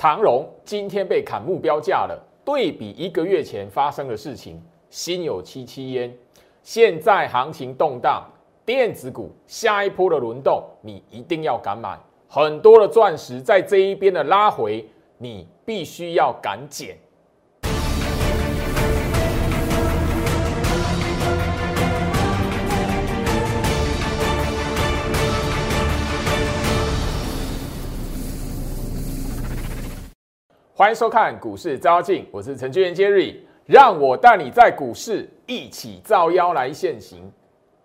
长荣今天被砍目标价了，对比一个月前发生的事情，心有戚戚焉。现在行情动荡，电子股下一波的轮动，你一定要敢买。很多的钻石在这一边的拉回，你必须要敢捡。欢迎收看股市招妖镜，我是程序员 Jerry，让我带你在股市一起造妖来现行。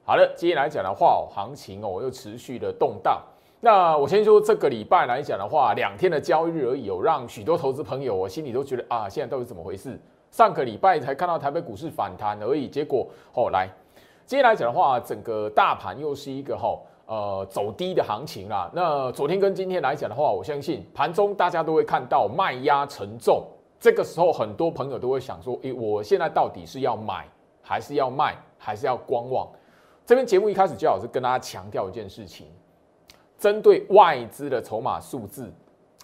好了，今天来讲的话，行情哦又持续的动荡。那我先说这个礼拜来讲的话，两天的交易日而已，有让许多投资朋友我心里都觉得啊，现在到底怎么回事？上个礼拜才看到台北股市反弹而已，结果哦来，今天来讲的话，整个大盘又是一个哈。呃，走低的行情啦。那昨天跟今天来讲的话，我相信盘中大家都会看到卖压沉重。这个时候，很多朋友都会想说：，诶，我现在到底是要买，还是要卖，还是要观望？这边节目一开始就老是跟大家强调一件事情：，针对外资的筹码数字，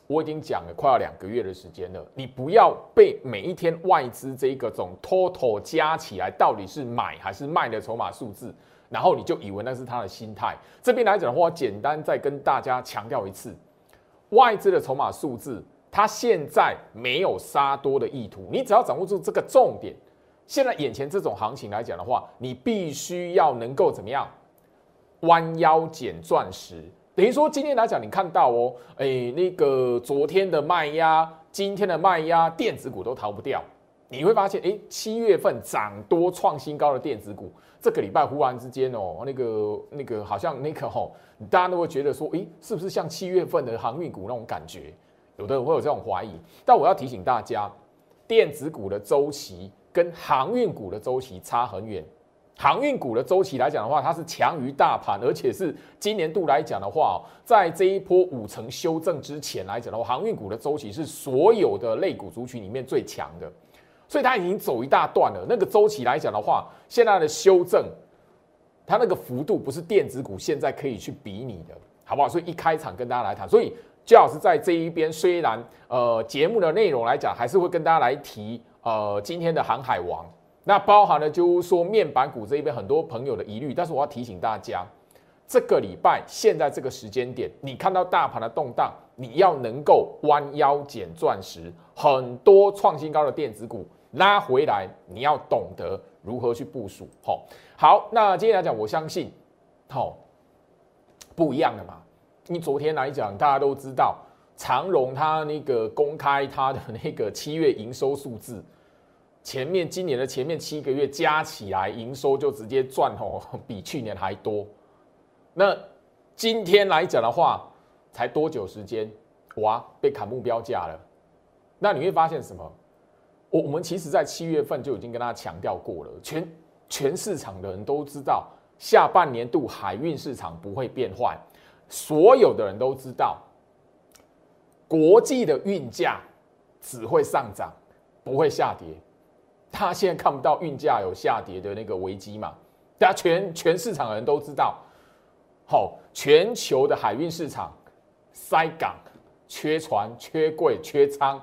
我已经讲了快要两个月的时间了。你不要被每一天外资这一个种 total 加起来到底是买还是卖的筹码数字。然后你就以为那是他的心态。这边来讲的话，简单再跟大家强调一次，外资的筹码数字，它现在没有杀多的意图。你只要掌握住这个重点，现在眼前这种行情来讲的话，你必须要能够怎么样，弯腰捡钻石。等于说今天来讲，你看到哦，哎，那个昨天的卖压，今天的卖压，电子股都逃不掉。你会发现，哎，七月份涨多创新高的电子股，这个礼拜忽然之间哦，那个那个好像那个吼，大家都会觉得说，哎，是不是像七月份的航运股那种感觉？有的人会有这种怀疑。但我要提醒大家，电子股的周期跟航运股的周期差很远。航运股的周期来讲的话，它是强于大盘，而且是今年度来讲的话，在这一波五成修正之前来讲的话，航运股的周期是所有的类股族群里面最强的。所以它已经走一大段了。那个周期来讲的话，现在的修正，它那个幅度不是电子股现在可以去比拟的，好不好？所以一开场跟大家来谈。所以焦老师在这一边，虽然呃节目的内容来讲，还是会跟大家来提呃今天的航海王，那包含了就是说面板股这一边很多朋友的疑虑，但是我要提醒大家，这个礼拜现在这个时间点，你看到大盘的动荡，你要能够弯腰捡钻石，很多创新高的电子股。拉回来，你要懂得如何去部署。好，好，那今天来讲，我相信，好，不一样的嘛。你昨天来讲，大家都知道，长荣它那个公开它的那个七月营收数字，前面今年的前面七个月加起来营收就直接赚哦，比去年还多。那今天来讲的话，才多久时间，哇，被砍目标价了。那你会发现什么？我我们其实，在七月份就已经跟大家强调过了，全全市场的人都知道，下半年度海运市场不会变坏，所有的人都知道，国际的运价只会上涨，不会下跌。他现在看不到运价有下跌的那个危机嘛？大家全全市场的人都知道，好，全球的海运市场塞港、缺船、缺柜、缺仓。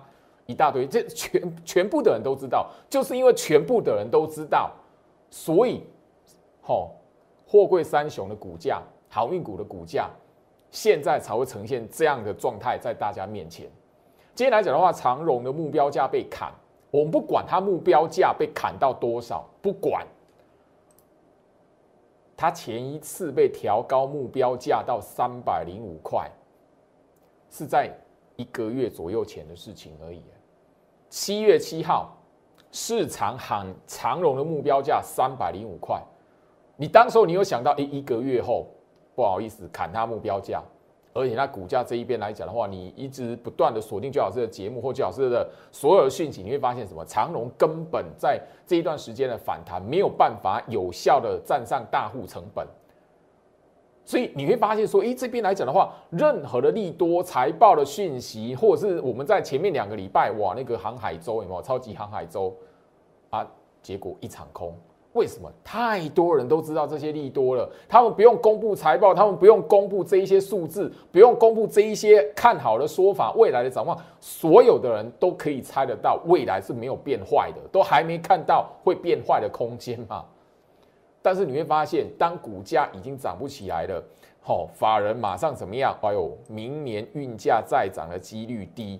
一大堆，这全全部的人都知道，就是因为全部的人都知道，所以，吼，货柜三雄的股价、航运股的股价，现在才会呈现这样的状态在大家面前。今天来讲的话，长荣的目标价被砍，我们不管它目标价被砍到多少，不管，它前一次被调高目标价到三百零五块，是在一个月左右前的事情而已。七月七号，市场喊长荣的目标价三百零五块，你当时候你有想到，诶，一个月后，不好意思砍它目标价，而且它股价这一边来讲的话，你一直不断的锁定最老师的节目或最老师的所有的讯息，你会发现什么？长荣根本在这一段时间的反弹没有办法有效的站上大户成本。所以你会发现说，诶，这边来讲的话，任何的利多财报的讯息，或者是我们在前面两个礼拜，哇，那个航海周有没有超级航海周啊？结果一场空，为什么？太多人都知道这些利多了，他们不用公布财报，他们不用公布这一些数字，不用公布这一些看好的说法，未来的展望，所有的人都可以猜得到，未来是没有变坏的，都还没看到会变坏的空间嘛。但是你会发现，当股价已经涨不起来了，好，法人马上怎么样？哎呦，明年运价再涨的几率低，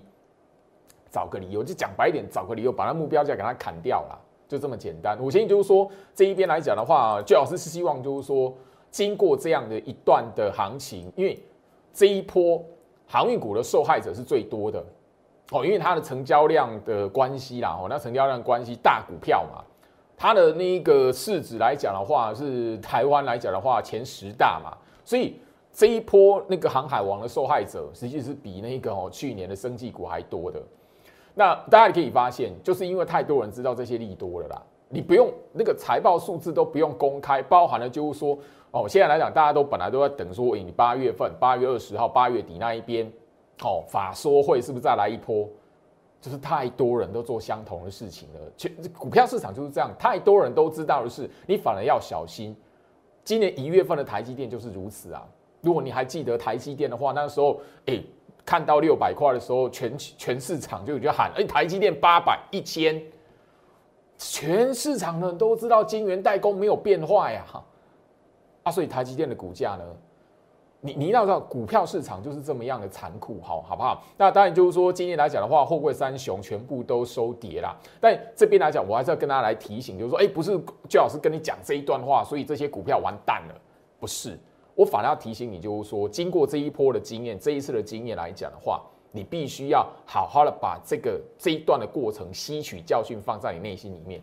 找个理由，就讲白一点，找个理由把它目标价给它砍掉了。就这么简单，我相信就是说这一边来讲的话，最老师是希望就是说，经过这样的一段的行情，因为这一波航运股的受害者是最多的哦，因为它的成交量的关系啦，哦，那成交量关系大股票嘛，它的那一个市值来讲的话，是台湾来讲的话前十大嘛，所以这一波那个航海王的受害者，实际是比那个哦去年的生技股还多的。那大家可以发现，就是因为太多人知道这些利多了啦，你不用那个财报数字都不用公开，包含了就是说，哦，现在来讲，大家都本来都在等说，你八月份八月二十号八月底那一边，哦，法说会是不是再来一波？就是太多人都做相同的事情了，全股票市场就是这样，太多人都知道的是，你反而要小心。今年一月份的台积电就是如此啊，如果你还记得台积电的话，那时候，哎。看到六百块的时候，全全市场就就喊：“哎，台积电八百一千。”全市场的人都知道晶圆代工没有变化呀，哈啊，所以台积电的股价呢，你你要知道，股票市场就是这么样的残酷，好好不好？那当然就是说，今天来讲的话，货柜三雄全部都收跌啦。但这边来讲，我还是要跟大家来提醒，就是说，哎，不是最老师跟你讲这一段话，所以这些股票完蛋了，不是。我反而要提醒你，就是说，经过这一波的经验，这一次的经验来讲的话，你必须要好好的把这个这一段的过程吸取教训，放在你内心里面，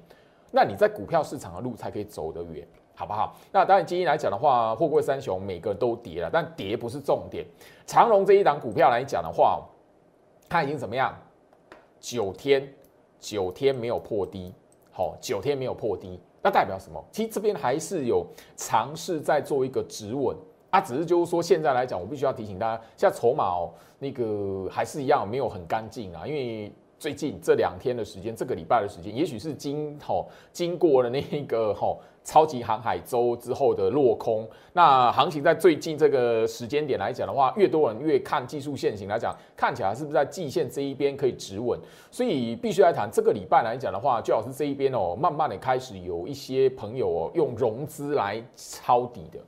那你在股票市场的路才可以走得远，好不好？那当然，今天来讲的话，货柜三雄每个都跌了，但跌不是重点。长荣这一档股票来讲的话，它已经怎么样？九天，九天没有破低，好，九天没有破低。那代表什么？其实这边还是有尝试在做一个止稳啊，只是就是说现在来讲，我必须要提醒大家，现在筹码哦，那个还是一样没有很干净啊，因为。最近这两天的时间，这个礼拜的时间，也许是经吼经过了那个吼超级航海周之后的落空。那行情在最近这个时间点来讲的话，越多人越看技术线型来讲，看起来是不是在季线这一边可以止稳？所以必须来谈这个礼拜来讲的话，最好是这一边哦，慢慢的开始有一些朋友哦，用融资来抄底的，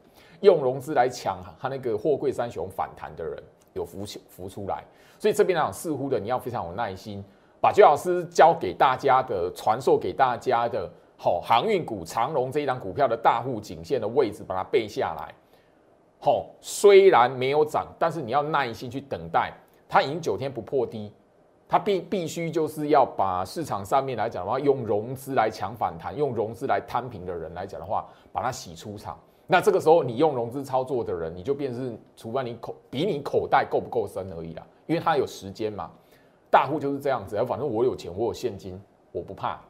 用融资来抢他那个货柜三雄反弹的人有浮浮出来。所以这边来讲，似乎的你要非常有耐心。把居老师教给大家的、传授给大家的，好航运股长荣这一档股票的大户颈线的位置，把它背下来。好，虽然没有涨，但是你要耐心去等待。它已经九天不破低，它必必须就是要把市场上面来讲的话，用融资来抢反弹，用融资来摊平的人来讲的话，把它洗出场。那这个时候你用融资操作的人，你就变是，除非你口比你口袋够不够深而已啦，因为它有时间嘛。大户就是这样子，反正我有钱，我有现金，我不怕。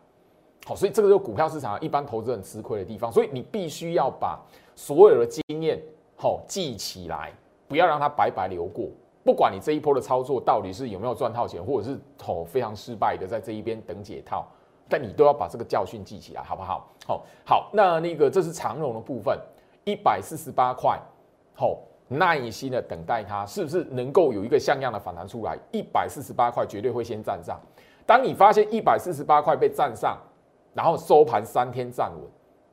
好，所以这个就是股票市场一般投资人吃亏的地方。所以你必须要把所有的经验好记起来，不要让它白白流过。不管你这一波的操作到底是有没有赚套钱，或者是哦非常失败的在这一边等解套，但你都要把这个教训记起来，好不好？好，好，那那个这是长荣的部分，一百四十八块，好。耐心的等待它是不是能够有一个像样的反弹出来？一百四十八块绝对会先站上。当你发现一百四十八块被站上，然后收盘三天站稳，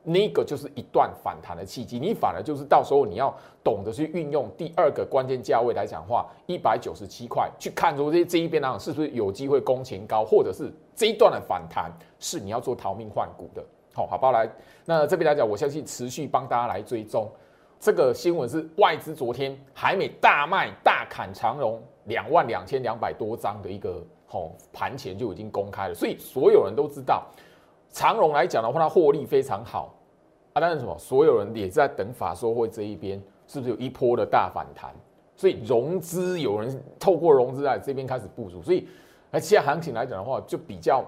那个就是一段反弹的契机。你反而就是到时候你要懂得去运用第二个关键价位来讲话，一百九十七块去看出这这一边呢是不是有机会攻前高，或者是这一段的反弹是你要做逃命换股的。好，好不好？来，那这边来讲，我相信持续帮大家来追踪。这个新闻是外资昨天海美大卖大砍长荣两万两千两百多张的一个吼盘前就已经公开了，所以所有人都知道长荣来讲的话，它获利非常好啊。但是什么？所有人也在等法说会这一边是不是有一波的大反弹？所以融资有人透过融资在这边开始部署，所以而现在行情来讲的话，就比较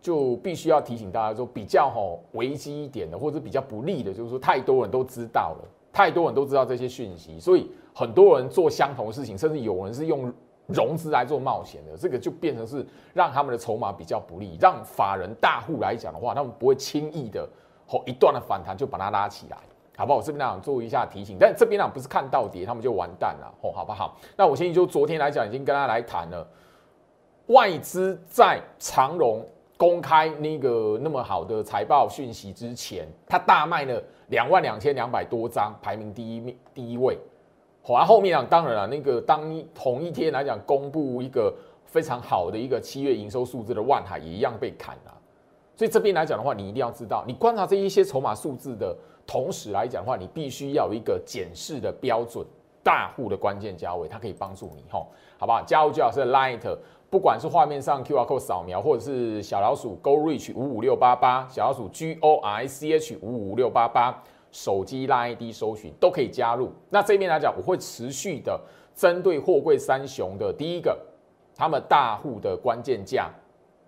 就必须要提醒大家说，比较吼危机一点的，或者比较不利的，就是说太多人都知道了。太多人都知道这些讯息，所以很多人做相同的事情，甚至有人是用融资来做冒险的，这个就变成是让他们的筹码比较不利，让法人大户来讲的话，他们不会轻易的吼一段的反弹就把它拉起来，好不好？我这边呢做一下提醒，但这边呢不是看到跌，他们就完蛋了，哦，好不好？那我先就昨天来讲，已经跟大家来谈了，外资在长荣公开那个那么好的财报讯息之前，他大卖了两万两千两百多张，排名第一名第一位。好，而后面啊，当然了，那个当同一天来讲，公布一个非常好的一个七月营收数字的万海也一样被砍了。所以这边来讲的话，你一定要知道，你观察这一些筹码数字的同时来讲的话，你必须要有一个检视的标准。大户的关键价位，它可以帮助你吼，好不好？加入最好是 Light，不管是画面上 QR code 扫描，或者是小老鼠 Go Reach 五五六八八，小老鼠 G O R C H 五五六八八，手机拉 ID 搜寻都可以加入。那这边来讲，我会持续的针对货柜三雄的第一个，他们大户的关键价。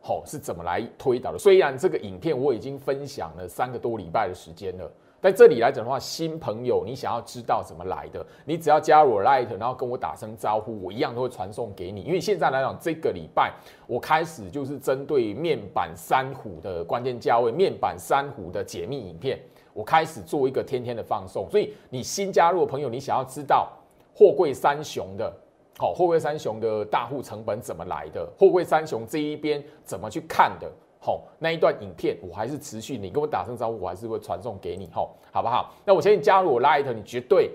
好是怎么来推导的？虽然这个影片我已经分享了三个多礼拜的时间了，在这里来讲的话，新朋友你想要知道怎么来的，你只要加入 Light，然后跟我打声招呼，我一样都会传送给你。因为现在来讲，这个礼拜我开始就是针对面板三虎的关键价位，面板三虎的解密影片，我开始做一个天天的放送。所以你新加入的朋友，你想要知道货柜三雄的。好，货柜三雄的大户成本怎么来的？货柜三雄这一边怎么去看的？好，那一段影片我还是持续，你跟我打声招呼，我还是会传送给你，吼，好不好？那我先你加入我 Light，你绝对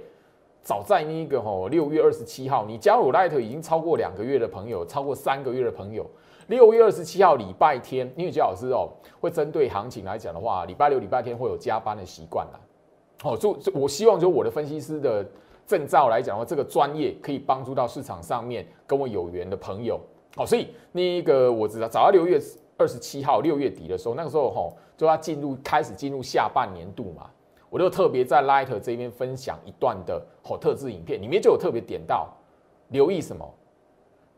早在那个吼六月二十七号，你加入 Light 已经超过两个月的朋友，超过三个月的朋友，六月二十七号礼拜天，因为姜老师哦会针对行情来讲的话，礼拜六、礼拜天会有加班的习惯啦。哦，就我希望就我的分析师的。证照来讲的话，这个专业可以帮助到市场上面跟我有缘的朋友。好，所以那个我知道，早到六月二十七号，六月底的时候，那个时候哈就要进入开始进入下半年度嘛，我就特别在 Light 这边分享一段的好特制影片，里面就有特别点到留意什么，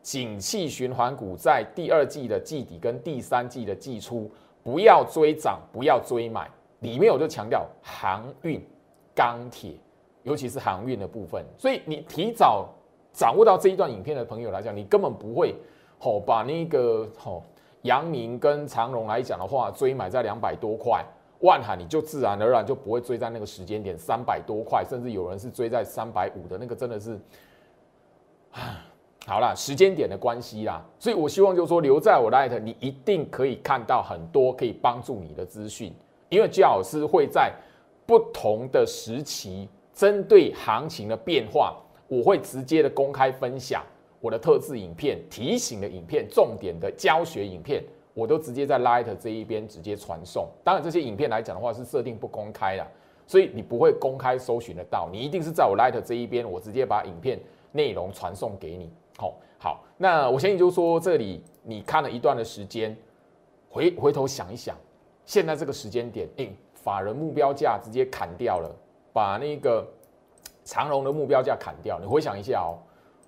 景气循环股在第二季的季底跟第三季的季初不要追涨，不要追买，里面我就强调航运、钢铁。尤其是航运的部分，所以你提早掌握到这一段影片的朋友来讲，你根本不会吼把那个吼阳明跟长荣来讲的话，追买在两百多块，万海你就自然而然就不会追在那个时间点三百多块，甚至有人是追在三百五的那个，真的是啊，好了，时间点的关系啦，所以我希望就是说留在我 light，你一定可以看到很多可以帮助你的资讯，因为姜老师会在不同的时期。针对行情的变化，我会直接的公开分享我的特制影片、提醒的影片、重点的教学影片，我都直接在 Light 这一边直接传送。当然，这些影片来讲的话是设定不公开的，所以你不会公开搜寻得到。你一定是在我 Light 这一边，我直接把影片内容传送给你。好，好，那我相信就说，这里你看了一段的时间，回回头想一想，现在这个时间点，哎，法人目标价直接砍掉了。把那个长荣的目标价砍掉，你回想一下哦，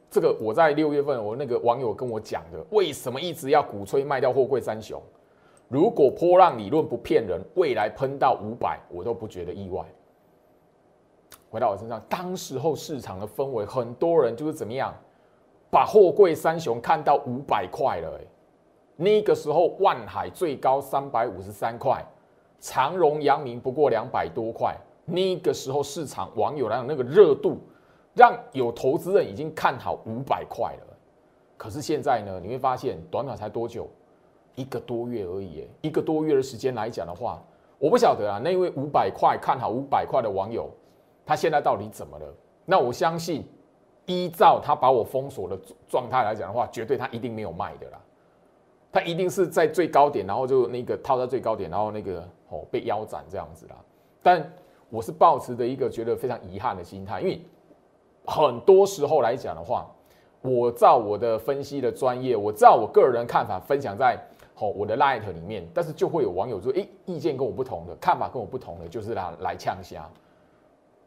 这个我在六月份，我那个网友跟我讲的，为什么一直要鼓吹卖掉货柜三雄？如果波浪理论不骗人，未来喷到五百，我都不觉得意外。回到我身上，当时候市场的氛围，很多人就是怎么样，把货柜三雄看到五百块了。哎，那个时候万海最高三百五十三块，长荣、阳明不过两百多块。那个时候市场网友来讲那个热度，让有投资人已经看好五百块了。可是现在呢，你会发现短短才多久，一个多月而已。一个多月的时间来讲的话，我不晓得啊，那位五百块看好五百块的网友，他现在到底怎么了？那我相信，依照他把我封锁的状态来讲的话，绝对他一定没有卖的啦。他一定是在最高点，然后就那个套在最高点，然后那个哦被腰斩这样子啦。但我是抱持的一个觉得非常遗憾的心态，因为很多时候来讲的话，我照我的分析的专业，我照我个人看法分享在好我的 light 里面，但是就会有网友说，哎，意见跟我不同的，看法跟我不同的，就是来来呛虾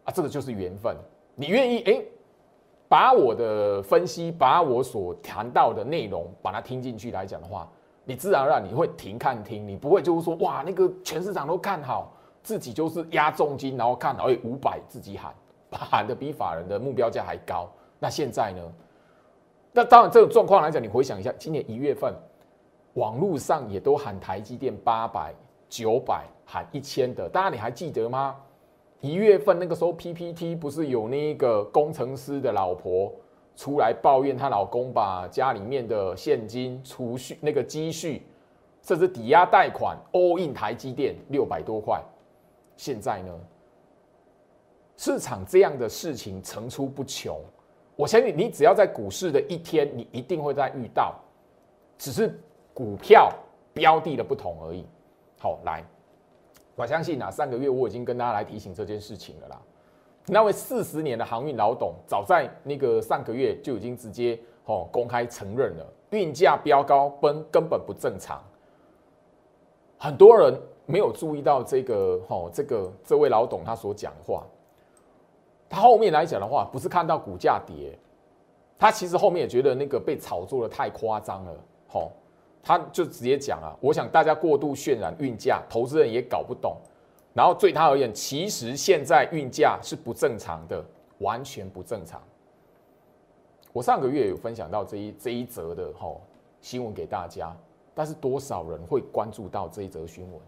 啊，这个就是缘分。你愿意哎，把我的分析，把我所谈到的内容，把它听进去来讲的话，你自然而然你会停看听，你不会就是说哇，那个全市场都看好。自己就是压重金，然后看，哎，五百自己喊，喊的比法人的目标价还高。那现在呢？那当然，这种状况来讲，你回想一下，今年一月份，网络上也都喊台积电八百、九百喊一千的，大家你还记得吗？一月份那个时候 PPT 不是有那个工程师的老婆出来抱怨她老公把家里面的现金储蓄那个积蓄，甚至抵押贷款 all in 台积电六百多块，现在呢？市场这样的事情层出不穷，我相信你只要在股市的一天，你一定会在遇到，只是股票标的的不同而已。好，来，我相信啊，上个月我已经跟大家来提醒这件事情了啦。那位四十年的航运老董，早在那个上个月就已经直接哦公开承认了，运价飙高奔根本不正常。很多人没有注意到这个哦，这个这位老董他所讲话。他后面来讲的话，不是看到股价跌，他其实后面也觉得那个被炒作的太夸张了，吼，他就直接讲啊，我想大家过度渲染运价，投资人也搞不懂，然后对他而言，其实现在运价是不正常的，完全不正常。我上个月有分享到这一这一则的吼新闻给大家，但是多少人会关注到这一则新闻？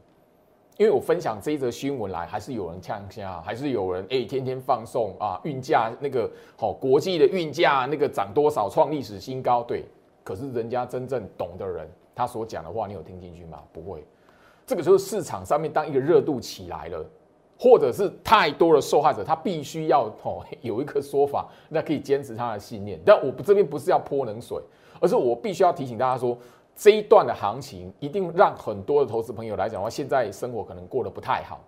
因为我分享这一则新闻来，还是有人呛下，还是有人哎天天放送啊，运价那个好，国际的运价那个涨多少，创历史新高。对，可是人家真正懂的人，他所讲的话，你有听进去吗？不会。这个就是市场上面当一个热度起来了，或者是太多的受害者，他必须要哦 有一个说法，那可以坚持他的信念。但我这边不是要泼冷水，而是我必须要提醒大家说。这一段的行情一定让很多的投资朋友来讲的话，现在生活可能过得不太好，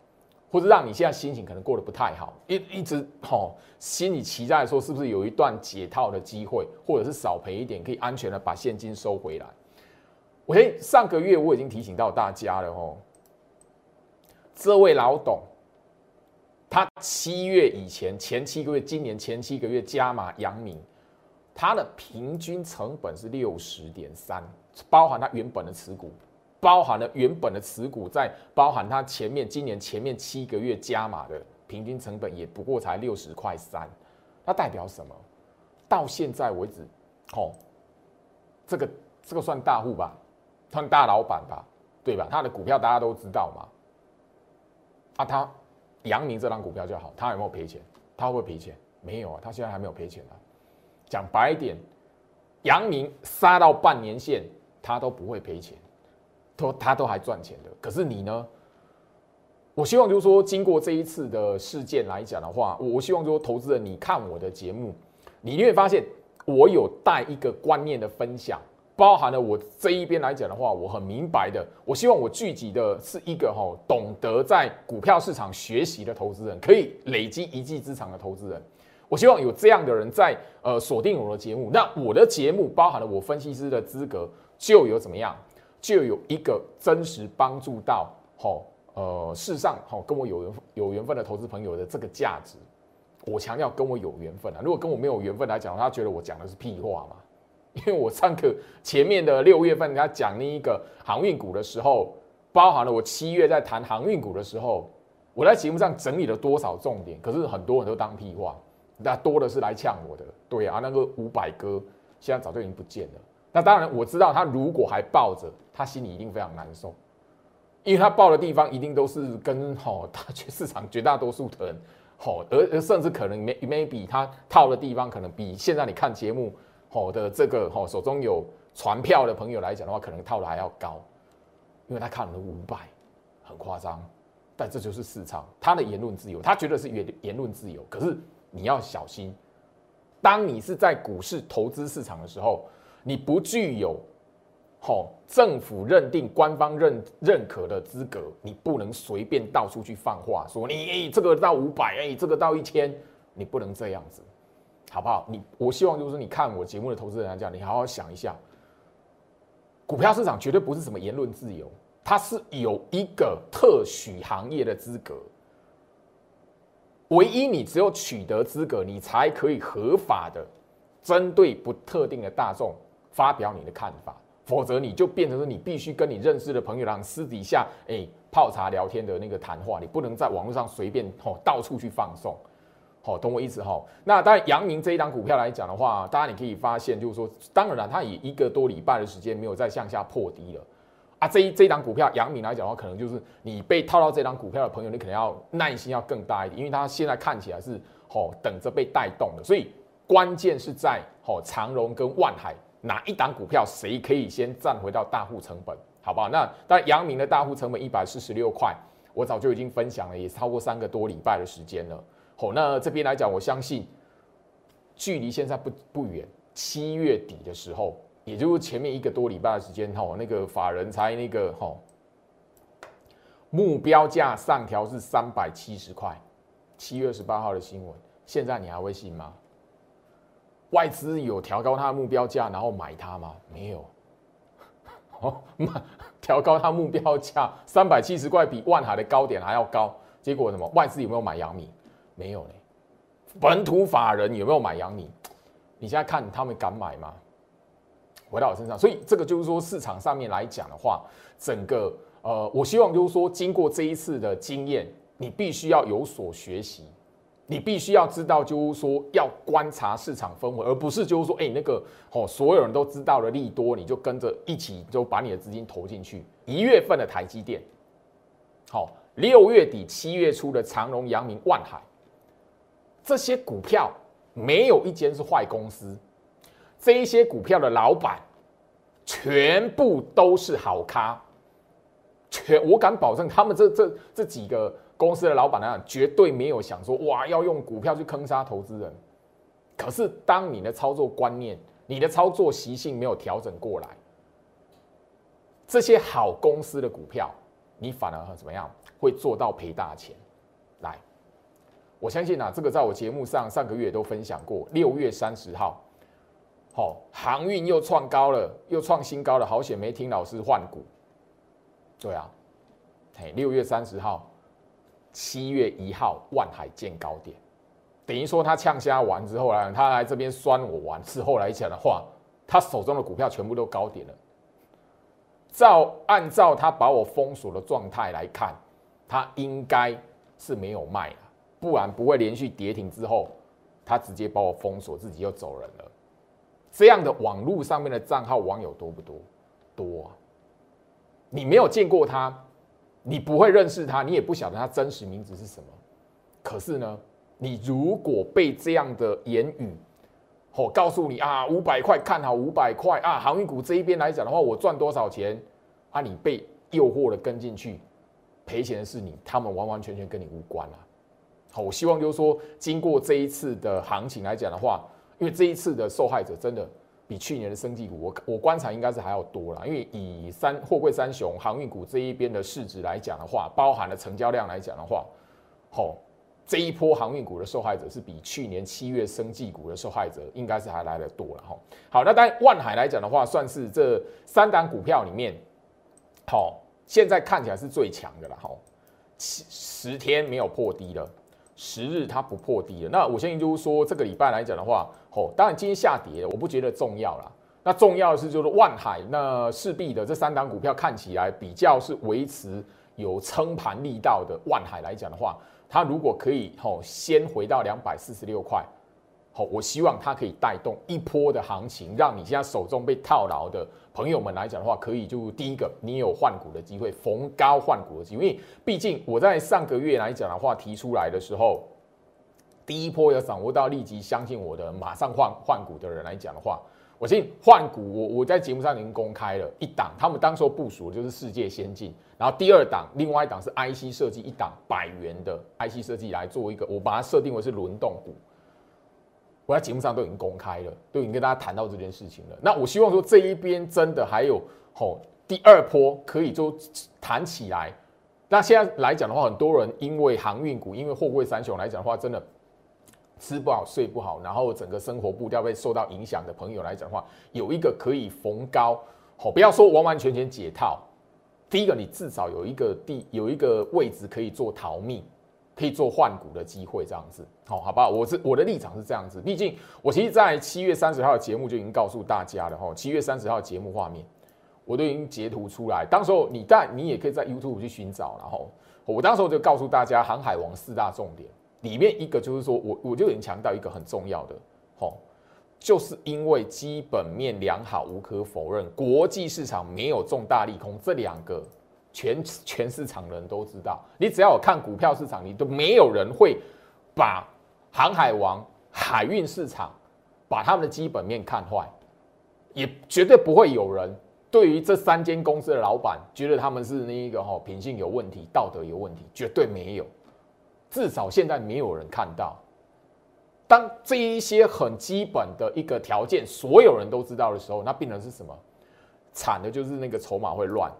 或者让你现在心情可能过得不太好，一一直吼心里期待说是不是有一段解套的机会，或者是少赔一点可以安全的把现金收回来。我先上个月我已经提醒到大家了哦，这位老董，他七月以前前七个月，今年前七个月加码阳明，他的平均成本是六十点三。包含他原本的持股，包含了原本的持股，在包含他前面今年前面七个月加码的平均成本也不过才六十块三，那代表什么？到现在为止，哦，这个这个算大户吧，算大老板吧，对吧？他的股票大家都知道嘛。啊，他阳明这张股票就好，他有没有赔钱？他会不会赔钱？没有啊，他现在还没有赔钱啊。讲白一点，阳明杀到半年线。他都不会赔钱，都他都还赚钱的。可是你呢？我希望就是说，经过这一次的事件来讲的话，我希望说，投资人你看我的节目，你会发现我有带一个观念的分享，包含了我这一边来讲的话，我很明白的。我希望我聚集的是一个哈懂得在股票市场学习的投资人，可以累积一技之长的投资人。我希望有这样的人在呃锁定我的节目。那我的节目包含了我分析师的资格。就有怎么样，就有一个真实帮助到好呃世上好跟我有缘有缘分的投资朋友的这个价值。我强调跟我有缘分啊，如果跟我没有缘分来讲，他觉得我讲的是屁话嘛。因为我上课前面的六月份他讲那一个航运股的时候，包含了我七月在谈航运股的时候，我在节目上整理了多少重点，可是很多人都当屁话，那多的是来呛我的。对啊，那个五百哥现在早就已经不见了。那当然，我知道他如果还抱着，他心里一定非常难受，因为他抱的地方一定都是跟吼大绝市场绝大多数的人吼，而而甚至可能 may maybe 他套的地方可能比现在你看节目吼的这个吼手中有传票的朋友来讲的话，可能套的还要高，因为他看了五百，很夸张，但这就是市场，他的言论自由，他觉得是言言论自由，可是你要小心，当你是在股市投资市场的时候。你不具有好政府认定、官方认认可的资格，你不能随便到处去放话，说你这个到五百，哎，这个到一千，你不能这样子，好不好？你我希望就是你看我节目的投资人来讲，你好好想一下，股票市场绝对不是什么言论自由，它是有一个特许行业的资格，唯一你只有取得资格，你才可以合法的针对不特定的大众。发表你的看法，否则你就变成说你必须跟你认识的朋友让私底下哎泡茶聊天的那个谈话，你不能在网络上随便吼到处去放送，好懂我意思哈？那当然，阳明这一档股票来讲的话，大家你可以发现就是说，当然了，它以一个多礼拜的时间没有再向下破低了，啊，这一这一档股票，阳明来讲的话，可能就是你被套到这档股票的朋友，你可能要耐心要更大一点，因为它现在看起来是哦等着被带动的，所以关键是在哦长荣跟万海哪一档股票谁可以先站回到大户成本，好不好？那当然，阳明的大户成本一百四十六块，我早就已经分享了，也超过三个多礼拜的时间了。好，那这边来讲，我相信距离现在不不远，七月底的时候。也就是前面一个多礼拜的时间，吼，那个法人才那个吼目标价上调是三百七十块，七月十八号的新闻，现在你还会信吗？外资有调高它的目标价，然后买它吗？没有，哦，调高它目标价三百七十块，比万海的高点还要高，结果什么？外资有没有买阳明？没有嘞，本土法人有没有买阳明？你现在看他们敢买吗？回到我身上，所以这个就是说，市场上面来讲的话，整个呃，我希望就是说，经过这一次的经验，你必须要有所学习，你必须要知道，就是说要观察市场氛围，而不是就是说，哎，那个哦，所有人都知道了利多，你就跟着一起就把你的资金投进去。一月份的台积电，好，六月底七月初的长荣、阳明、万海，这些股票没有一间是坏公司。这一些股票的老板，全部都是好咖，全我敢保证，他们这这这几个公司的老板呢，绝对没有想说哇要用股票去坑杀投资人。可是当你的操作观念、你的操作习性没有调整过来，这些好公司的股票，你反而怎么样会做到赔大钱？来，我相信啊，这个在我节目上上个月都分享过，六月三十号。好，航运又创高了，又创新高了，好险没听老师换股。对啊，嘿，六月三十号，七月一号，万海见高点，等于说他呛虾完之后呢，他来这边酸我完之后来讲的话，他手中的股票全部都高点了。照按照他把我封锁的状态来看，他应该是没有卖了，不然不会连续跌停之后，他直接把我封锁，自己又走人了。这样的网络上面的账号网友多不多？多啊！你没有见过他，你不会认识他，你也不晓得他真实名字是什么。可是呢，你如果被这样的言语，哦，告诉你啊，五百块看好五百块啊，航运股这一边来讲的话，我赚多少钱啊？你被诱惑了跟进去，赔钱的是你，他们完完全全跟你无关啊。好，我希望就是说，经过这一次的行情来讲的话。因为这一次的受害者真的比去年的生技股，我我观察应该是还要多了。因为以三货柜三雄航运股这一边的市值来讲的话，包含了成交量来讲的话，吼，这一波航运股的受害者是比去年七月生技股的受害者应该是还来的多了哈。好，那当然万海来讲的话，算是这三档股票里面，好，现在看起来是最强的了哈，七十天没有破低了。十日它不破底了，那我相信就是说这个礼拜来讲的话，哦，当然今天下跌，我不觉得重要啦。那重要的是就是万海，那势必的这三档股票看起来比较是维持有撑盘力道的。万海来讲的话，它如果可以吼先回到两百四十六块。我希望它可以带动一波的行情，让你现在手中被套牢的朋友们来讲的话，可以就第一个，你有换股的机会，逢高换股的机会。因为毕竟我在上个月来讲的话提出来的时候，第一波要掌握到立即相信我的，马上换换股的人来讲的话，我信换股，我我在节目上已经公开了一档，他们当时部署的就是世界先进，然后第二档，另外一档是 IC 设计，一档百元的 IC 设计来做一个，我把它设定为是轮动股。我在节目上都已经公开了，都已经跟大家谈到这件事情了。那我希望说这一边真的还有吼第二波可以就谈起来。那现在来讲的话，很多人因为航运股，因为货柜三雄来讲的话，真的吃不好睡不好，然后整个生活步调被受到影响的朋友来讲的话，有一个可以逢高好，不要说完完全全解套。第一个，你至少有一个地有一个位置可以做逃命。可以做换股的机会，这样子，好，好吧，我是我的立场是这样子。毕竟我其实，在七月三十号的节目就已经告诉大家了，哈，七月三十号节目画面我都已经截图出来。当时候你但你也可以在 YouTube 去寻找，然后我当时候就告诉大家，航海王四大重点里面一个就是说我我就已经强调一个很重要的，吼，就是因为基本面良好，无可否认，国际市场没有重大利空，这两个全全市场人都知道。你只要有看股票市场，你都没有人会把航海王、海运市场把他们的基本面看坏，也绝对不会有人对于这三间公司的老板觉得他们是那一个哈品性有问题、道德有问题，绝对没有。至少现在没有人看到。当这一些很基本的一个条件，所有人都知道的时候，那病人是什么？惨的就是那个筹码会乱，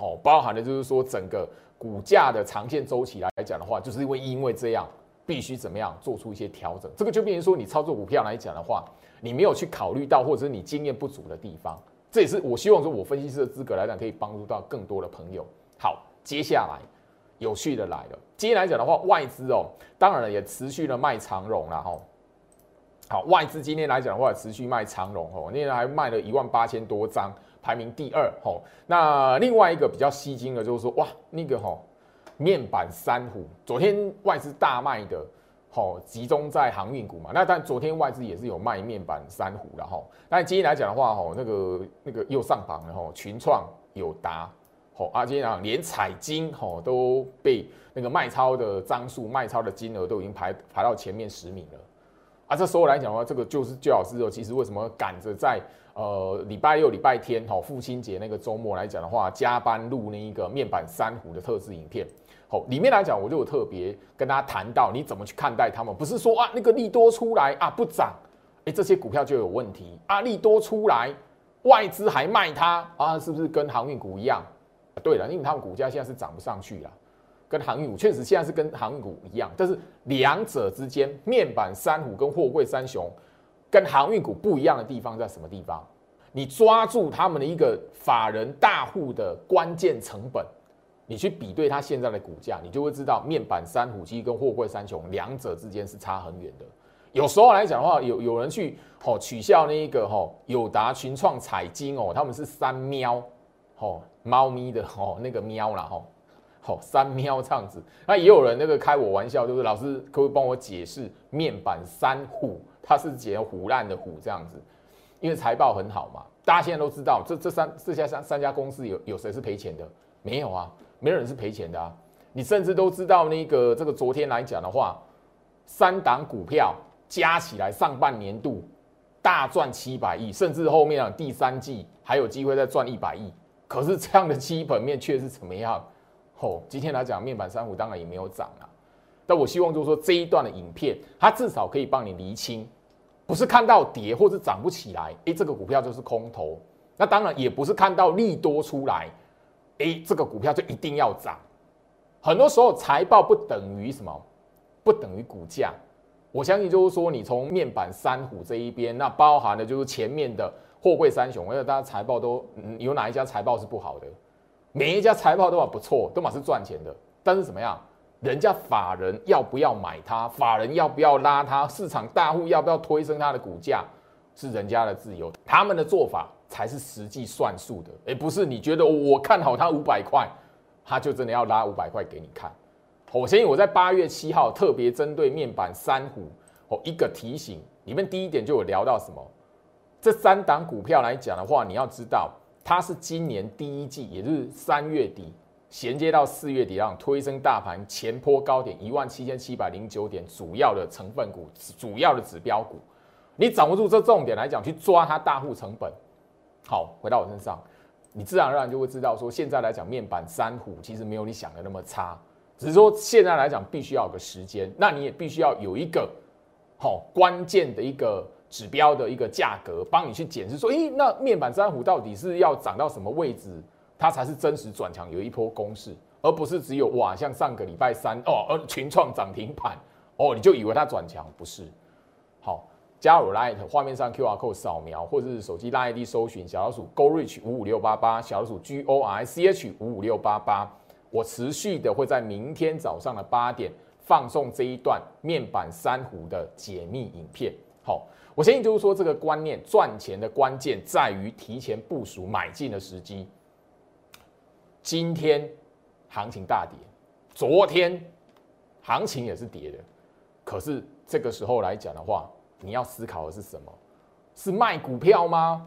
哦，包含的就是说整个股价的长线周期来讲的话，就是因为因为这样，必须怎么样做出一些调整。这个就变成说，你操作股票来讲的话，你没有去考虑到，或者是你经验不足的地方。这也是我希望说，我分析师的资格来讲，可以帮助到更多的朋友。好，接下来。有序的来了。今天来讲的话，外资哦，当然了，也持续的卖长融了哈。好，外资今天来讲的话，持续卖长融哦，那天还卖了一万八千多张，排名第二哦。那另外一个比较吸睛的，就是说哇，那个哈面板三虎，昨天外资大卖的，好集中在航运股嘛。那但昨天外资也是有卖面板三虎的哈。但今天来讲的话，哈那个那个又上榜了哈，群创友达。哦，啊，今天啊，连彩金吼都被那个卖超的张数、卖超的金额都已经排排到前面十名了。啊，这时候来讲的话，这个就是最好是哦。其实为什么赶着在呃礼拜六、礼拜天吼父亲节那个周末来讲的话，加班录那一个面板三虎的特制影片？好，里面来讲我就有特别跟大家谈到，你怎么去看待他们？不是说啊那个利多出来啊不涨，哎这些股票就有问题啊。利多出来，外资还卖它啊，是不是跟航运股一样？对了，因为他们股价现在是涨不上去了，跟航运股确实现在是跟航运股一样，但是两者之间，面板三虎跟货柜三雄跟航运股不一样的地方在什么地方？你抓住他们的一个法人大户的关键成本，你去比对它现在的股价，你就会知道面板三虎其实跟货柜三雄两者之间是差很远的。有时候来讲的话，有有人去吼取笑那一个吼友达群创彩金哦，他们是三喵。哦，猫咪的哦，那个喵啦，吼，好三喵这样子。那也有人那个开我玩笑，就是老师可不可以帮我解释面板三虎，它是解虎烂的虎这样子，因为财报很好嘛。大家现在都知道，这这三这家三三家公司有有谁是赔钱的？没有啊，没有人是赔钱的啊。你甚至都知道那个这个昨天来讲的话，三档股票加起来上半年度大赚七百亿，甚至后面啊第三季还有机会再赚一百亿。可是这样的基本面却是怎么样？哦，今天来讲面板三虎当然也没有涨啊。但我希望就是说这一段的影片，它至少可以帮你厘清，不是看到跌或者涨不起来，诶，这个股票就是空头。那当然也不是看到利多出来，诶，这个股票就一定要涨。很多时候财报不等于什么，不等于股价。我相信就是说，你从面板三虎这一边，那包含的就是前面的。货柜三雄，而且大家财报都有哪一家财报是不好的？每一家财报都还不错，都嘛是赚钱的。但是怎么样？人家法人要不要买它？法人要不要拉它？市场大户要不要推升它的股价？是人家的自由，他们的做法才是实际算数的。而不是你觉得我看好它五百块，他就真的要拉五百块给你看。我相信我在八月七号特别针对面板三虎哦一个提醒，里面第一点就有聊到什么？这三档股票来讲的话，你要知道，它是今年第一季，也就是三月底衔接到四月底，让推升大盘前坡高点一万七千七百零九点，主要的成分股、主要的指标股，你掌握住这重点来讲，去抓它大户成本。好，回到我身上，你自然而然就会知道，说现在来讲，面板三虎其实没有你想的那么差，只是说现在来讲，必须要有个时间，那你也必须要有一个好关键的一个。指标的一个价格，帮你去检视说，诶，那面板三虎到底是要涨到什么位置，它才是真实转强，有一波攻势，而不是只有哇，像上个礼拜三哦，呃，群创涨停板哦，你就以为它转强，不是。好，加入 Light 画面上 QR code 扫描，或者是手机拉 ID 搜寻小老鼠 Go Reach 五五六八八，小老鼠 G O R C H 五五六八八，我持续的会在明天早上的八点放送这一段面板三虎的解密影片。我相信就是说，这个观念赚钱的关键在于提前部署买进的时机。今天行情大跌，昨天行情也是跌的，可是这个时候来讲的话，你要思考的是什么？是卖股票吗？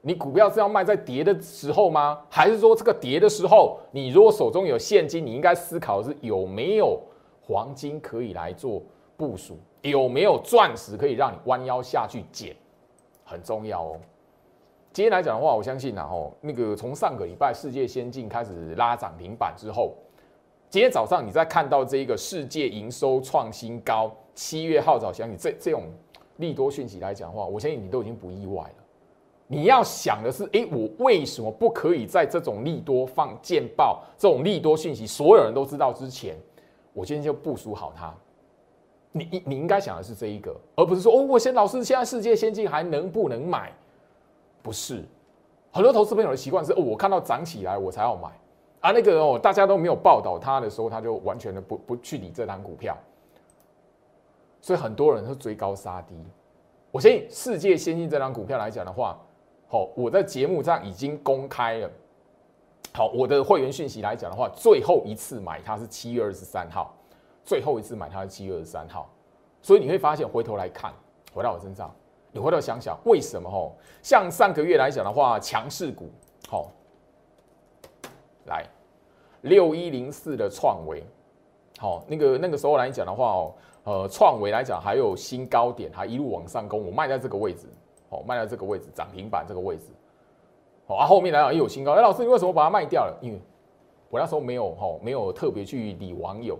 你股票是要卖在跌的时候吗？还是说这个跌的时候，你如果手中有现金，你应该思考的是有没有黄金可以来做部署，有没有钻石可以让你弯腰下去捡，很重要哦。今天来讲的话，我相信然后那个从上个礼拜世界先进开始拉涨停板之后，今天早上你在看到这一个世界营收创新高，七月号召相信这这种利多讯息来讲的话，我相信你都已经不意外了。你要想的是，哎，我为什么不可以在这种利多放见报、这种利多讯息所有人都知道之前，我今天就部署好它？你你你应该想的是这一个，而不是说，哦，我先老师现在世界先进还能不能买？不是，很多投资朋友的习惯是，哦，我看到涨起来我才要买，啊，那个哦，大家都没有报道它的时候，他就完全的不不去理这单股票，所以很多人是追高杀低。我相信世界先进这张股票来讲的话。好，我在节目上已经公开了。好，我的会员讯息来讲的话，最后一次买它是七月二十三号，最后一次买它的七月二十三号。所以你会发现，回头来看，回到我身上，你回头想想，为什么？吼，像上个月来讲的话，强势股，好，来六一零四的创维，好，那个那个时候来讲的话，哦，呃，创维来讲还有新高点，还一路往上攻，我卖在这个位置。哦，卖到这个位置，涨停板这个位置，哦啊，后面来讲又有新高。哎，老师，你为什么把它卖掉了？因为我那时候没有哈，没有特别去理网友。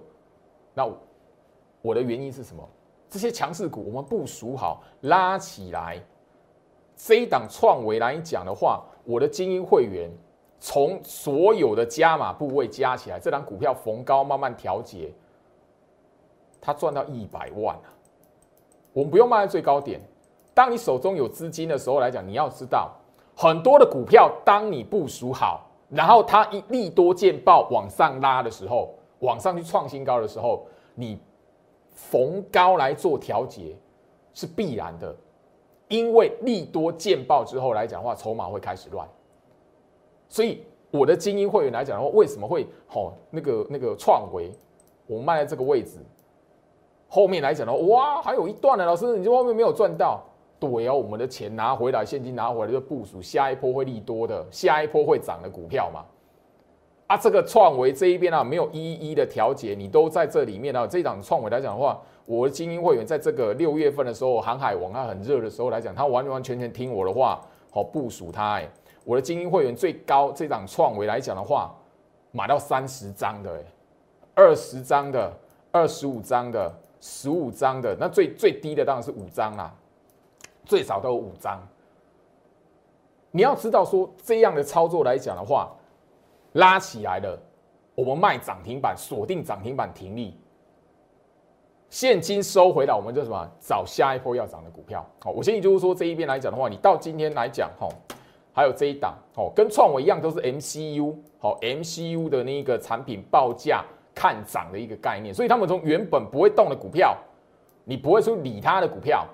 那我的原因是什么？这些强势股我们部署好，拉起来。这一档创维来讲的话，我的精英会员从所有的加码部位加起来，这档股票逢高慢慢调节，他赚到一百万啊！我们不用卖在最高点。当你手中有资金的时候来讲，你要知道很多的股票，当你部署好，然后它一利多见报往上拉的时候，往上去创新高的时候，你逢高来做调节是必然的，因为利多见报之后来讲的话，筹码会开始乱。所以我的精英会员来讲的话，为什么会好那个那个创维，我卖在这个位置，后面来讲的话，哇，还有一段呢，老师，你这后面没有赚到。对哦，我们的钱拿回来，现金拿回来就部署下一波会利多的，下一波会涨的股票嘛。啊，这个创维这一边啊，没有一一的调节，你都在这里面啊。这档创维来讲的话，我的精英会员在这个六月份的时候，航海王啊很热的时候来讲，他完完全全听我的话，好部署他。哎，我的精英会员最高这档创维来讲的话，买到三十张的，哎，二十张的，二十五张的，十五张的，那最最低的当然是五张啦。最少都有五张。你要知道说这样的操作来讲的话，拉起来了，我们卖涨停板，锁定涨停板停利，现金收回来，我们就什么找下一波要涨的股票。好，我建议就是说这一边来讲的话，你到今天来讲，哈，还有这一档，哦，跟创维一样都是 MCU，好，MCU 的那个产品报价看涨的一个概念，所以他们从原本不会动的股票，你不会去理它的股票。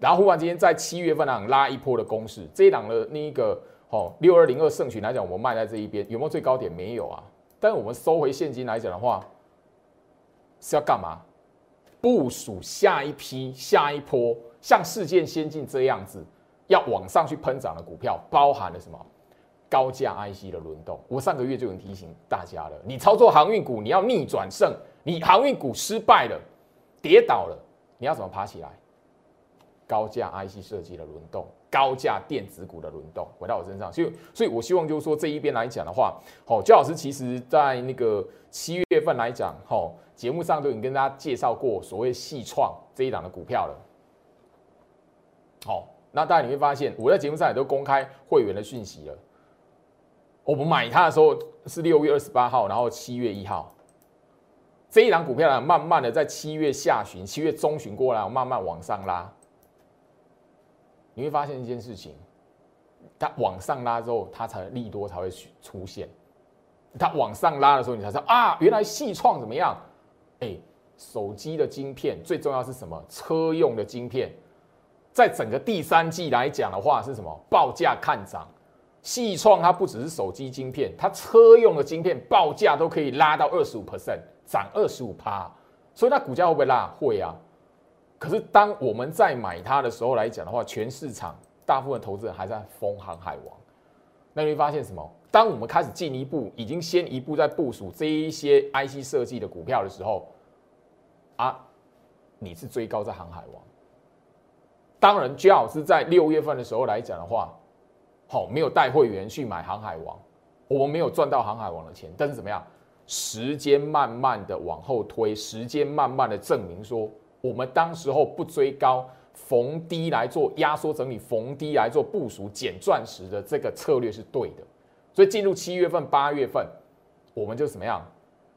然后忽然之间在七月份啊拉一波的攻势，这一档的那一个哦六二零二盛群来讲，我们卖在这一边有没有最高点？没有啊。但是我们收回现金来讲的话，是要干嘛？部署下一批下一波像世界先进这样子要往上去喷涨的股票，包含了什么？高价 IC 的轮动。我上个月就已经提醒大家了，你操作航运股，你要逆转胜，你航运股失败了，跌倒了，你要怎么爬起来？高价 IC 设计的轮动，高价电子股的轮动，回到我身上，所以，所以我希望就是说这一边来讲的话，好，焦老师其实在那个七月份来讲，好，节目上都已经跟大家介绍过所谓细创这一档的股票了。好，那大家你会发现，我在节目上也都公开会员的讯息了。我们买它的时候是六月二十八号，然后七月一号，这一档股票呢，慢慢的在七月下旬、七月中旬过来，慢慢往上拉。你会发现一件事情，它往上拉之后，它才利多才会出现。它往上拉的时候，你才知道啊，原来细创怎么样？哎，手机的晶片最重要是什么？车用的晶片，在整个第三季来讲的话是什么？报价看涨。细创它不只是手机晶片，它车用的晶片报价都可以拉到二十五 percent，涨二十五趴。所以它股价会不会拉？会啊。可是当我们在买它的时候来讲的话，全市场大部分投资人还在疯航海王。那你会发现什么？当我们开始进一步，已经先一步在部署这一些 IC 设计的股票的时候，啊，你是追高在航海王。当然，最好是在六月份的时候来讲的话，好，没有带会员去买航海王，我们没有赚到航海王的钱。但是怎么样？时间慢慢的往后推，时间慢慢的证明说，我们当时候不追高，逢低来做压缩整理，逢低来做部署捡钻石的这个策略是对的。所以进入七月份、八月份，我们就怎么样？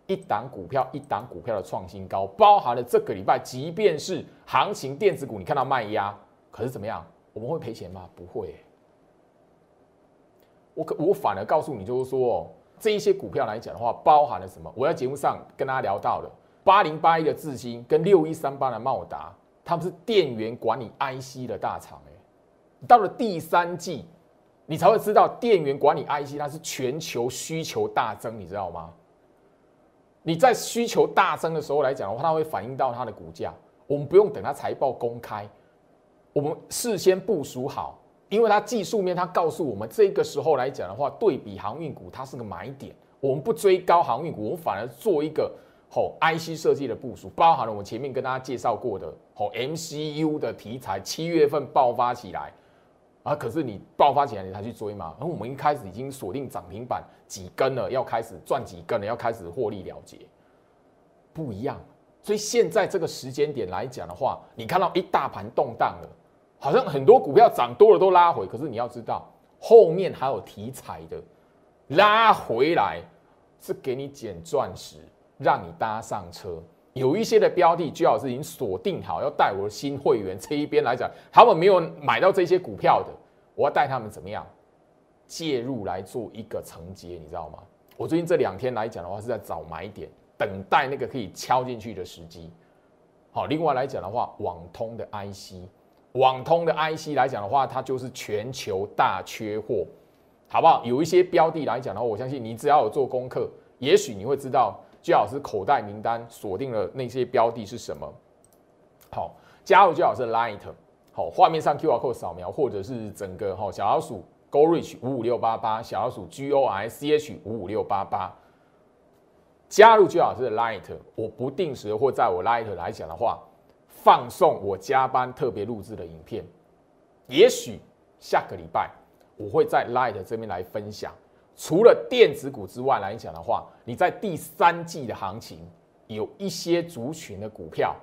一档股票一档股票的创新高，包含了这个礼拜，即便是行情电子股，你看到卖压，可是怎么样？我们会赔钱吗？不会。我可我反而告诉你，就是说哦，这一些股票来讲的话，包含了什么？我在节目上跟大家聊到了八零八一的智新跟六一三八的茂达，他们是电源管理 IC 的大厂哎，到了第三季。你才会知道电源管理 IC 它是全球需求大增，你知道吗？你在需求大增的时候来讲的话，它会反映到它的股价。我们不用等它财报公开，我们事先部署好，因为它技术面它告诉我们，这个时候来讲的话，对比航运股它是个买点。我们不追高航运股，我们反而做一个吼 IC 设计的部署，包含了我前面跟大家介绍过的吼 MCU 的题材，七月份爆发起来。啊！可是你爆发起来，你才去追嘛？而我们一开始已经锁定涨停板几根了，要开始赚几根了，要开始获利了结，不一样。所以现在这个时间点来讲的话，你看到一大盘动荡了，好像很多股票涨多了都拉回。可是你要知道，后面还有题材的拉回来，是给你捡钻石，让你搭上车。有一些的标的，最好是已经锁定好，要带我的新会员这一边来讲，他们没有买到这些股票的，我要带他们怎么样介入来做一个承接，你知道吗？我最近这两天来讲的话，是在找买点，等待那个可以敲进去的时机。好，另外来讲的话，网通的 IC，网通的 IC 来讲的话，它就是全球大缺货，好不好？有一些标的来讲的话，我相信你只要有做功课，也许你会知道。最好是口袋名单锁定了那些标的是什么？好，加入最好是 Light，好，画面上 QR code 扫描，或者是整个哈小老鼠 Go Reach 五五六八八，小老鼠 G O I C H 五五六八八，加入最好是 Light，我不定时或在我 Light 来讲的话，放送我加班特别录制的影片，也许下个礼拜我会在 Light 这边来分享。除了电子股之外来讲的话，你在第三季的行情有一些族群的股票，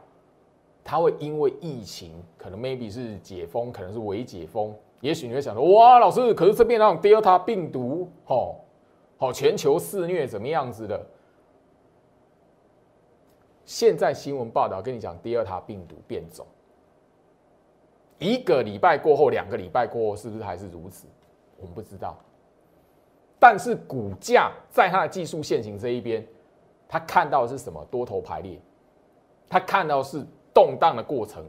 它会因为疫情，可能 maybe 是解封，可能是微解封，也许你会想说，哇，老师，可是这边那种 Delta 病毒，吼，好，全球肆虐怎么样子的？现在新闻报道跟你讲，Delta 病毒变种，一个礼拜过后，两个礼拜过后，是不是还是如此？我们不知道。但是股价在它的技术线型这一边，它看到的是什么？多头排列，它看到是动荡的过程，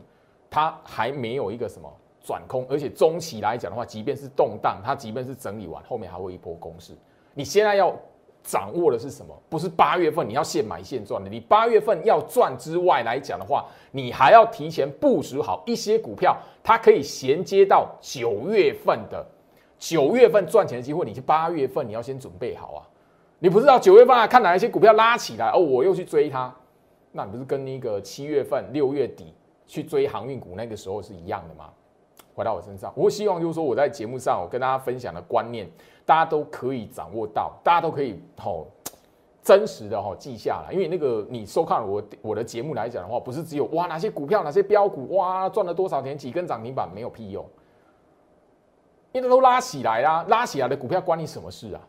它还没有一个什么转空，而且中期来讲的话，即便是动荡，它即便是整理完，后面还会一波攻势。你现在要掌握的是什么？不是八月份你要现买现赚的，你八月份要赚之外来讲的话，你还要提前部署好一些股票，它可以衔接到九月份的。九月份赚钱的机会，你是八月份你要先准备好啊！你不知道九月份啊，看哪一些股票拉起来哦，我又去追它，那你不是跟那个七月份、六月底去追航运股那个时候是一样的吗？回到我身上，我希望就是说我在节目上我跟大家分享的观念，大家都可以掌握到，大家都可以吼真实的吼记下来，因为那个你收看我我的节目来讲的话，不是只有哇哪些股票哪些标股哇赚了多少钱几根涨停板没有屁用。因为都拉起来啦，拉起来的股票关你什么事啊？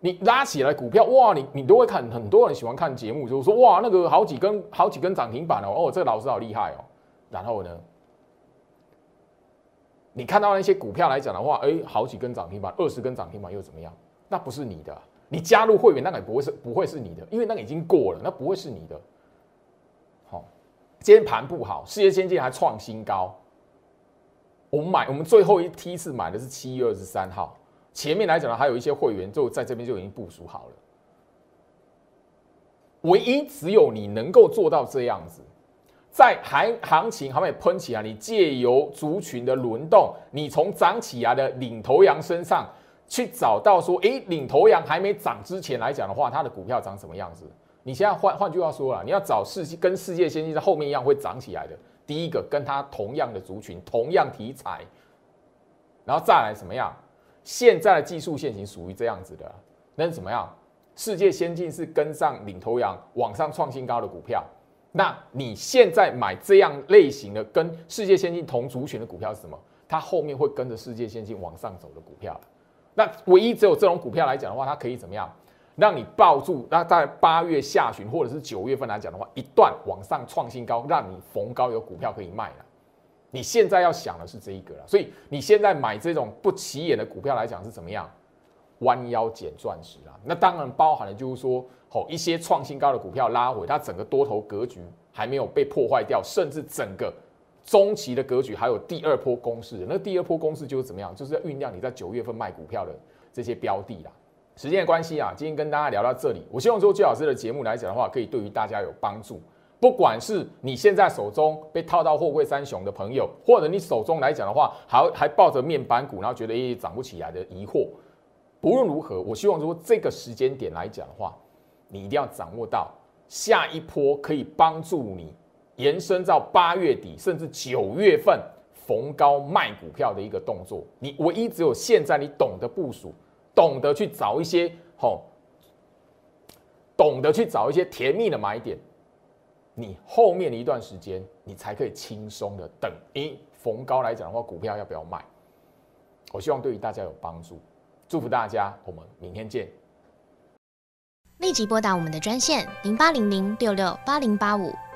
你拉起来股票，哇，你你都会看，很多人喜欢看节目，就是说，哇，那个好几根好几根涨停板哦，哦，这个老师好厉害哦。然后呢，你看到那些股票来讲的话，哎，好几根涨停板，二十根涨停板又怎么样？那不是你的，你加入会员那个不会是不会是你的，因为那个已经过了，那不会是你的。好，今天盘不好，世界先进还创新高。我们买，我们最后一梯次买的是七月二十三号。前面来讲呢，还有一些会员就在这边就已经部署好了。唯一只有你能够做到这样子，在行行情还没喷起来，你借由族群的轮动，你从涨起来的领头羊身上去找到说，诶，领头羊还没涨之前来讲的话，它的股票长什么样子？你现在换换句话说啊，你要找世跟世界先进在后面一样会涨起来的。第一个跟它同样的族群、同样题材，然后再来什么样？现在的技术线型属于这样子的，那怎么样？世界先进是跟上领头羊往上创新高的股票，那你现在买这样类型的跟世界先进同族群的股票是什么？它后面会跟着世界先进往上走的股票。那唯一只有这种股票来讲的话，它可以怎么样？让你抱住，那在八月下旬或者是九月份来讲的话，一段往上创新高，让你逢高有股票可以卖了。你现在要想的是这一个了，所以你现在买这种不起眼的股票来讲是怎么样？弯腰捡钻石啊！那当然包含了就是说，哦，一些创新高的股票拉回，它整个多头格局还没有被破坏掉，甚至整个中期的格局还有第二波攻势。那第二波攻势就是怎么样？就是要酝酿你在九月份卖股票的这些标的啦。时间的关系啊，今天跟大家聊到这里。我希望说，最老师的节目来讲的话，可以对于大家有帮助。不管是你现在手中被套到货柜三雄的朋友，或者你手中来讲的话，还还抱着面板股，然后觉得诶涨不起来的疑惑，不论如何，我希望说这个时间点来讲的话，你一定要掌握到下一波可以帮助你延伸到八月底甚至九月份逢高卖股票的一个动作。你唯一只有现在你懂得部署。懂得去找一些好，懂得去找一些甜蜜的买点，你后面的一段时间，你才可以轻松的等。一，逢高来讲的话，股票要不要卖？我希望对于大家有帮助，祝福大家，我们明天见。立即拨打我们的专线零八零零六六八零八五。